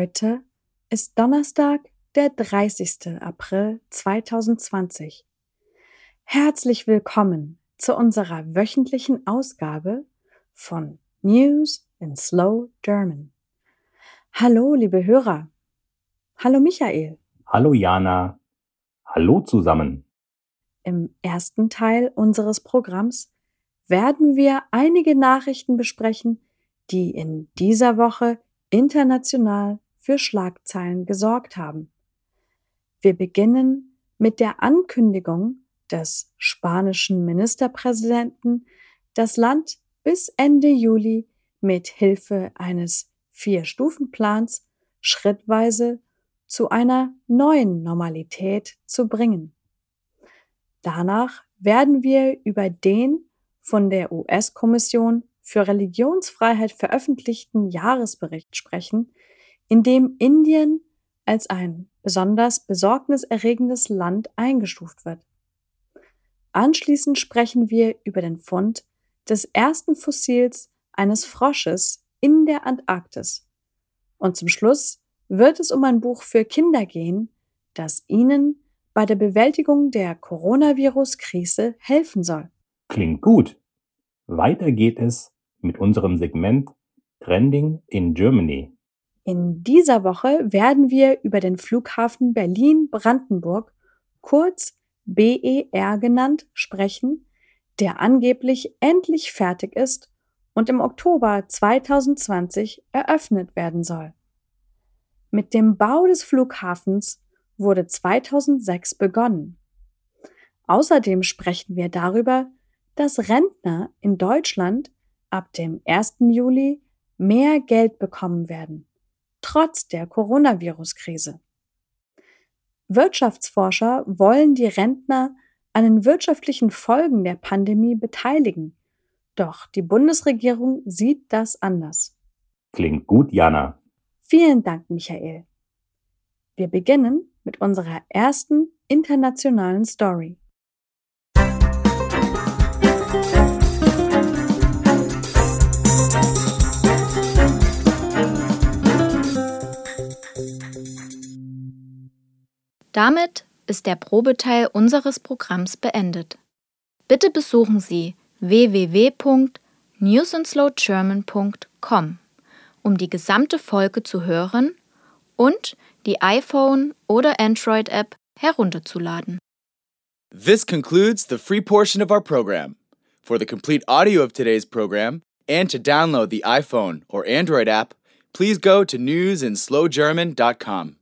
Heute ist Donnerstag, der 30. April 2020. Herzlich willkommen zu unserer wöchentlichen Ausgabe von News in Slow German. Hallo, liebe Hörer. Hallo, Michael. Hallo, Jana. Hallo zusammen. Im ersten Teil unseres Programms werden wir einige Nachrichten besprechen, die in dieser Woche international für Schlagzeilen gesorgt haben. Wir beginnen mit der Ankündigung des spanischen Ministerpräsidenten, das Land bis Ende Juli mit Hilfe eines Vier-Stufen-Plans schrittweise zu einer neuen Normalität zu bringen. Danach werden wir über den von der US-Kommission für Religionsfreiheit veröffentlichten Jahresbericht sprechen, in dem Indien als ein besonders besorgniserregendes Land eingestuft wird. Anschließend sprechen wir über den Fund des ersten Fossils eines Frosches in der Antarktis. Und zum Schluss wird es um ein Buch für Kinder gehen, das Ihnen bei der Bewältigung der Coronavirus-Krise helfen soll. Klingt gut. Weiter geht es mit unserem Segment Trending in Germany. In dieser Woche werden wir über den Flughafen Berlin-Brandenburg, kurz BER genannt, sprechen, der angeblich endlich fertig ist und im Oktober 2020 eröffnet werden soll. Mit dem Bau des Flughafens wurde 2006 begonnen. Außerdem sprechen wir darüber, dass Rentner in Deutschland ab dem 1. Juli mehr Geld bekommen werden, trotz der Coronavirus-Krise. Wirtschaftsforscher wollen die Rentner an den wirtschaftlichen Folgen der Pandemie beteiligen, doch die Bundesregierung sieht das anders. Klingt gut, Jana. Vielen Dank, Michael. Wir beginnen mit unserer ersten internationalen Story. Damit ist der Probeteil unseres Programms beendet. Bitte besuchen Sie www.newsandslowgerman.com, um die gesamte Folge zu hören und die iPhone oder Android App herunterzuladen. This concludes the free portion of our program. For the complete audio of today's program and to download the iPhone or Android app, please go to newsandslowgerman.com.